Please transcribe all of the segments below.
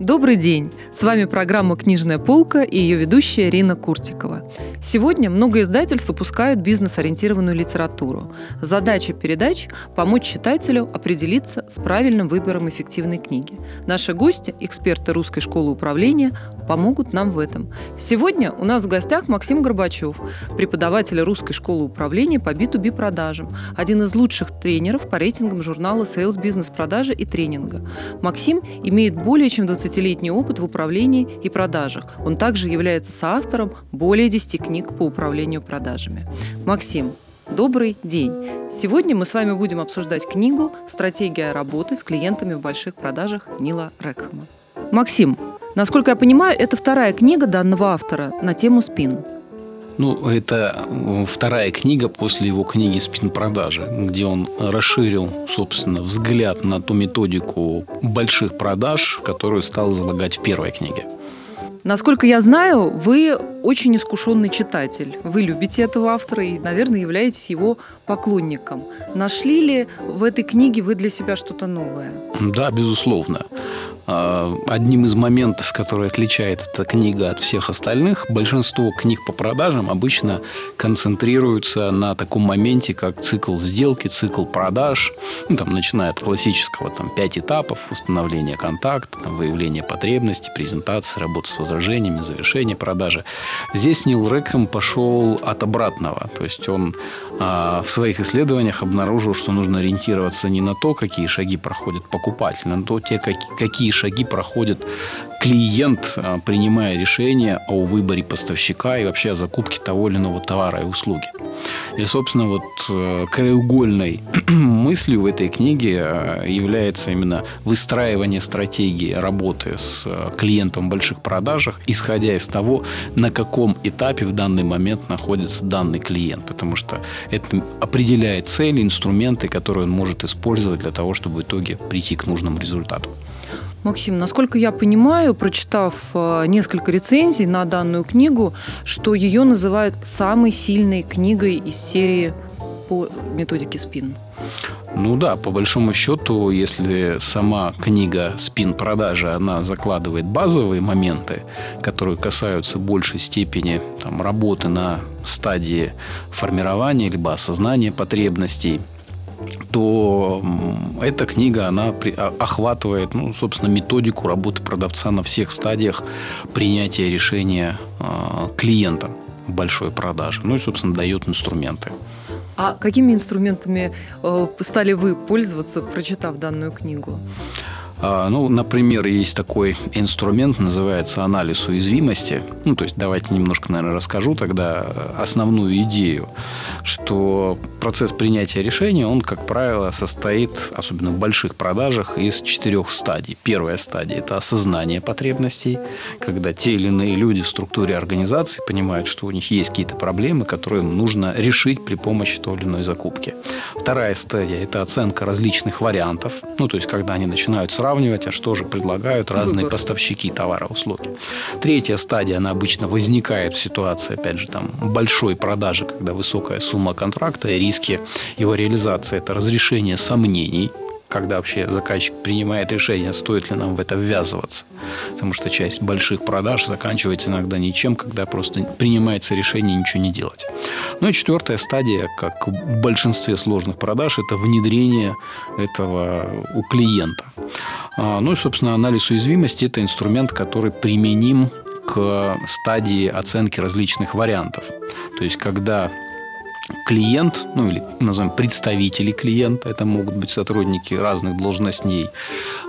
Добрый день! С вами программа «Книжная полка» и ее ведущая Ирина Куртикова. Сегодня много издательств выпускают бизнес-ориентированную литературу. Задача передач – помочь читателю определиться с правильным выбором эффективной книги. Наши гости, эксперты Русской школы управления, помогут нам в этом. Сегодня у нас в гостях Максим Горбачев, преподаватель Русской школы управления по B2B продажам, один из лучших тренеров по рейтингам журнала Sales Business продажи и тренинга. Максим имеет более чем 20-летний опыт в управлении и продажах. Он также является соавтором более 10 книг по управлению продажами. Максим, Добрый день! Сегодня мы с вами будем обсуждать книгу «Стратегия работы с клиентами в больших продажах» Нила Рекхама. Максим, насколько я понимаю, это вторая книга данного автора на тему спин. Ну, это вторая книга после его книги «Спин-продажи», где он расширил, собственно, взгляд на ту методику больших продаж, которую стал залагать в первой книге. Насколько я знаю, вы очень искушенный читатель. Вы любите этого автора и, наверное, являетесь его поклонником. Нашли ли в этой книге вы для себя что-то новое? Да, безусловно. А, одним из моментов, который отличает эта книга от всех остальных, большинство книг по продажам обычно концентрируются на таком моменте, как цикл сделки, цикл продаж, ну, там, начиная от классического там, пять этапов, установления контакта, там, выявление потребностей, презентации, работа с возражениями, завершение продажи. Здесь Нил Рэкхэм пошел от обратного. То есть он а, в своих исследованиях обнаружил, что нужно ориентироваться не на то, какие шаги проходит покупатель, а на то, те, какие шаги проходит клиент, а, принимая решение о выборе поставщика и вообще о закупке того или иного товара и услуги. И, собственно, вот э, краеугольной мыслью в этой книге э, является именно выстраивание стратегии работы с э, клиентом в больших продажах, исходя из того, на каком этапе в данный момент находится данный клиент. Потому что это определяет цели, инструменты, которые он может использовать для того, чтобы в итоге прийти к нужному результату. Максим, насколько я понимаю, прочитав э, несколько рецензий на данную книгу, что ее называют самой сильной книгой из серии по методике спин. Ну да, по большому счету, если сама книга «Спин продажи», она закладывает базовые моменты, которые касаются большей степени там, работы на стадии формирования либо осознания потребностей – то эта книга, она охватывает, ну, собственно, методику работы продавца на всех стадиях принятия решения а, клиента в большой продаже. Ну и, собственно, дает инструменты. А какими инструментами э, стали вы пользоваться, прочитав данную книгу? А, ну, например, есть такой инструмент, называется анализ уязвимости. Ну, то есть, давайте немножко, наверное, расскажу тогда основную идею, что процесс принятия решения, он, как правило, состоит, особенно в больших продажах, из четырех стадий. Первая стадия – это осознание потребностей, когда те или иные люди в структуре организации понимают, что у них есть какие-то проблемы, которые нужно решить при помощи той или иной закупки. Вторая стадия – это оценка различных вариантов, ну, то есть, когда они начинают сравнивать сравнивать, а что же предлагают разные Выбор. поставщики товара услуги. Третья стадия, она обычно возникает в ситуации, опять же, там, большой продажи, когда высокая сумма контракта и риски его реализации – это разрешение сомнений, когда вообще заказчик принимает решение, стоит ли нам в это ввязываться. Потому что часть больших продаж заканчивается иногда ничем, когда просто принимается решение ничего не делать. Ну и четвертая стадия, как в большинстве сложных продаж, это внедрение этого у клиента. А, ну и, собственно, анализ уязвимости – это инструмент, который применим к стадии оценки различных вариантов. То есть, когда клиент, ну или назовем представители клиента, это могут быть сотрудники разных должностей,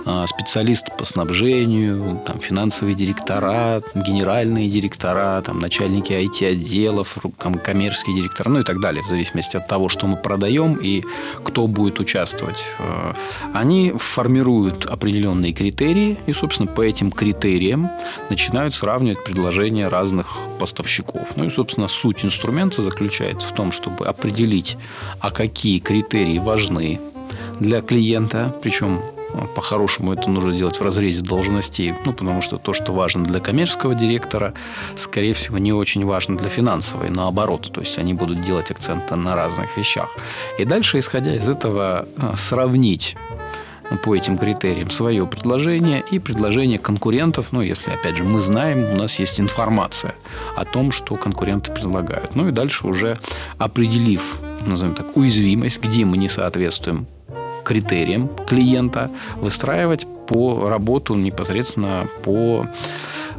а, специалисты по снабжению, там, финансовые директора, генеральные директора, там, начальники IT-отделов, там, коммерческие директора, ну и так далее, в зависимости от того, что мы продаем и кто будет участвовать. А, они формируют определенные критерии, и, собственно, по этим критериям начинают сравнивать предложения разных поставщиков. Ну и, собственно, суть инструмента заключается в том, чтобы определить, а какие критерии важны для клиента, причем по-хорошему это нужно делать в разрезе должностей, ну, потому что то, что важно для коммерческого директора, скорее всего, не очень важно для финансовой, наоборот. То есть они будут делать акценты на разных вещах. И дальше, исходя из этого, э, сравнить по этим критериям свое предложение и предложение конкурентов. Ну, если, опять же, мы знаем, у нас есть информация о том, что конкуренты предлагают. Ну и дальше уже определив, назовем так, уязвимость, где мы не соответствуем критериям клиента, выстраивать по работу непосредственно по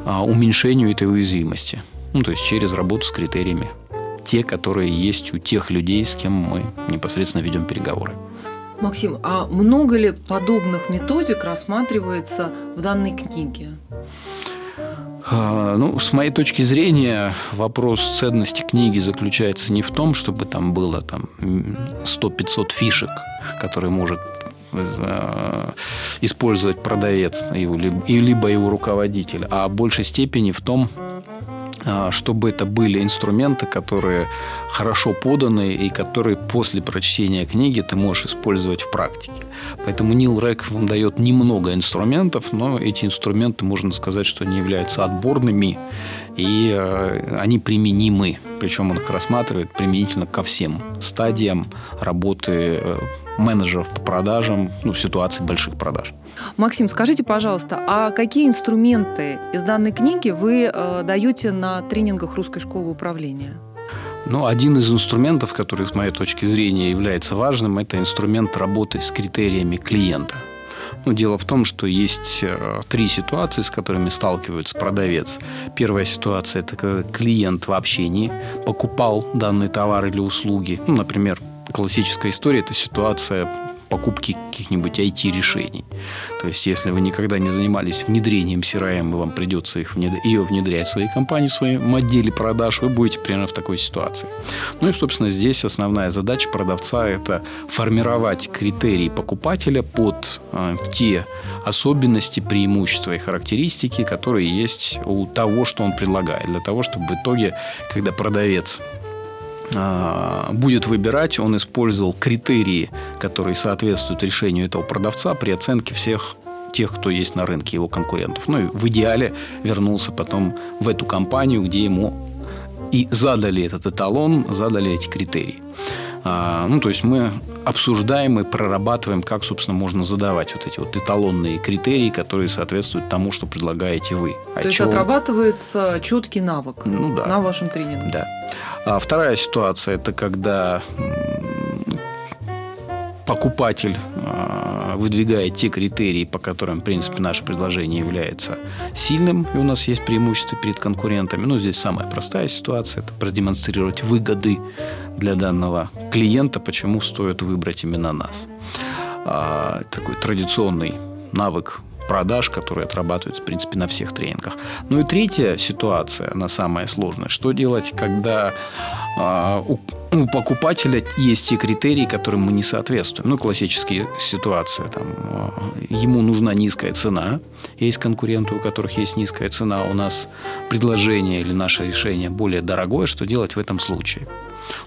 а, уменьшению этой уязвимости. Ну, то есть через работу с критериями. Те, которые есть у тех людей, с кем мы непосредственно ведем переговоры. Максим, а много ли подобных методик рассматривается в данной книге? А, ну, с моей точки зрения, вопрос ценности книги заключается не в том, чтобы там было там 100-500 фишек, которые может э, использовать продавец либо его руководитель, а в большей степени в том, чтобы это были инструменты, которые хорошо поданы и которые после прочтения книги ты можешь использовать в практике. Поэтому Нил Рек вам дает немного инструментов, но эти инструменты, можно сказать, что они являются отборными и э, они применимы. Причем он их рассматривает применительно ко всем стадиям работы э, менеджеров по продажам ну, в ситуации больших продаж. Максим, скажите, пожалуйста, а какие инструменты из данной книги вы э, даете на тренингах Русской школы управления? Ну, один из инструментов, который, с моей точки зрения, является важным, это инструмент работы с критериями клиента. Ну, дело в том, что есть э, три ситуации, с которыми сталкивается продавец. Первая ситуация – это когда клиент вообще не покупал данный товар или услуги. Ну, например, классическая история – это ситуация покупки каких-нибудь IT-решений. То есть, если вы никогда не занимались внедрением CRM, и вам придется их внед... ее внедрять в своей компании, в своем отделе продаж, вы будете примерно в такой ситуации. Ну и, собственно, здесь основная задача продавца – это формировать критерии покупателя под э, те особенности, преимущества и характеристики, которые есть у того, что он предлагает, для того, чтобы в итоге, когда продавец будет выбирать, он использовал критерии, которые соответствуют решению этого продавца при оценке всех тех, кто есть на рынке, его конкурентов. Ну и в идеале вернулся потом в эту компанию, где ему и задали этот эталон, задали эти критерии. А, ну, то есть мы обсуждаем и прорабатываем, как, собственно, можно задавать вот эти вот эталонные критерии, которые соответствуют тому, что предлагаете вы. То О есть чем... отрабатывается четкий навык ну, да. на вашем тренинге. Да. А вторая ситуация – это когда покупатель а, выдвигает те критерии, по которым, в принципе, наше предложение является сильным, и у нас есть преимущество перед конкурентами. Ну, здесь самая простая ситуация – это продемонстрировать выгоды для данного клиента, почему стоит выбрать именно нас. А, такой традиционный навык продаж, которые отрабатываются, в принципе, на всех тренингах. Ну и третья ситуация, она самая сложная. Что делать, когда э, у, у покупателя есть те критерии, которым мы не соответствуем? Ну, классические ситуации. Там, э, ему нужна низкая цена. Есть конкуренты, у которых есть низкая цена. У нас предложение или наше решение более дорогое. Что делать в этом случае?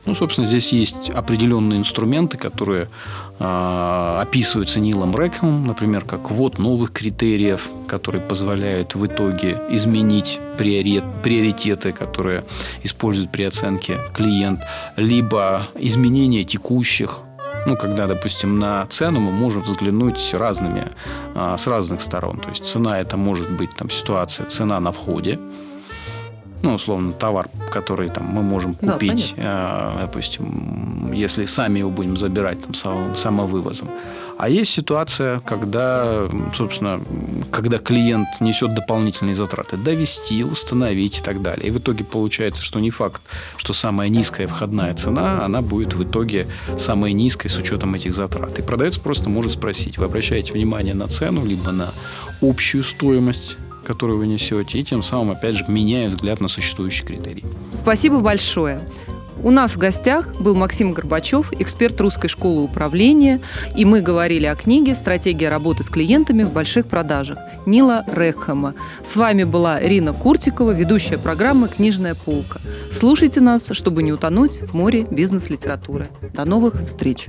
Ну, собственно, здесь есть определенные инструменты, которые э, описываются Нилом Рэком, например, как ввод новых критериев, которые позволяют в итоге изменить приорит, приоритеты, которые используют при оценке клиент, либо изменение текущих ну, когда, допустим, на цену мы можем взглянуть разными, а, с разных сторон. То есть цена это может быть там ситуация, цена на входе, ну, условно, товар, который там, мы можем купить, да, э, допустим, если сами его будем забирать там, самовывозом. А есть ситуация, когда, собственно, когда клиент несет дополнительные затраты. Довести, установить и так далее. И в итоге получается, что не факт, что самая низкая входная цена, она будет в итоге самой низкой с учетом этих затрат. И продавец просто может спросить, вы обращаете внимание на цену, либо на общую стоимость которую вы несете, и тем самым, опять же, меняя взгляд на существующие критерии. Спасибо большое. У нас в гостях был Максим Горбачев, эксперт Русской школы управления, и мы говорили о книге «Стратегия работы с клиентами в больших продажах» Нила Рекхема. С вами была Рина Куртикова, ведущая программы «Книжная полка». Слушайте нас, чтобы не утонуть в море бизнес-литературы. До новых встреч!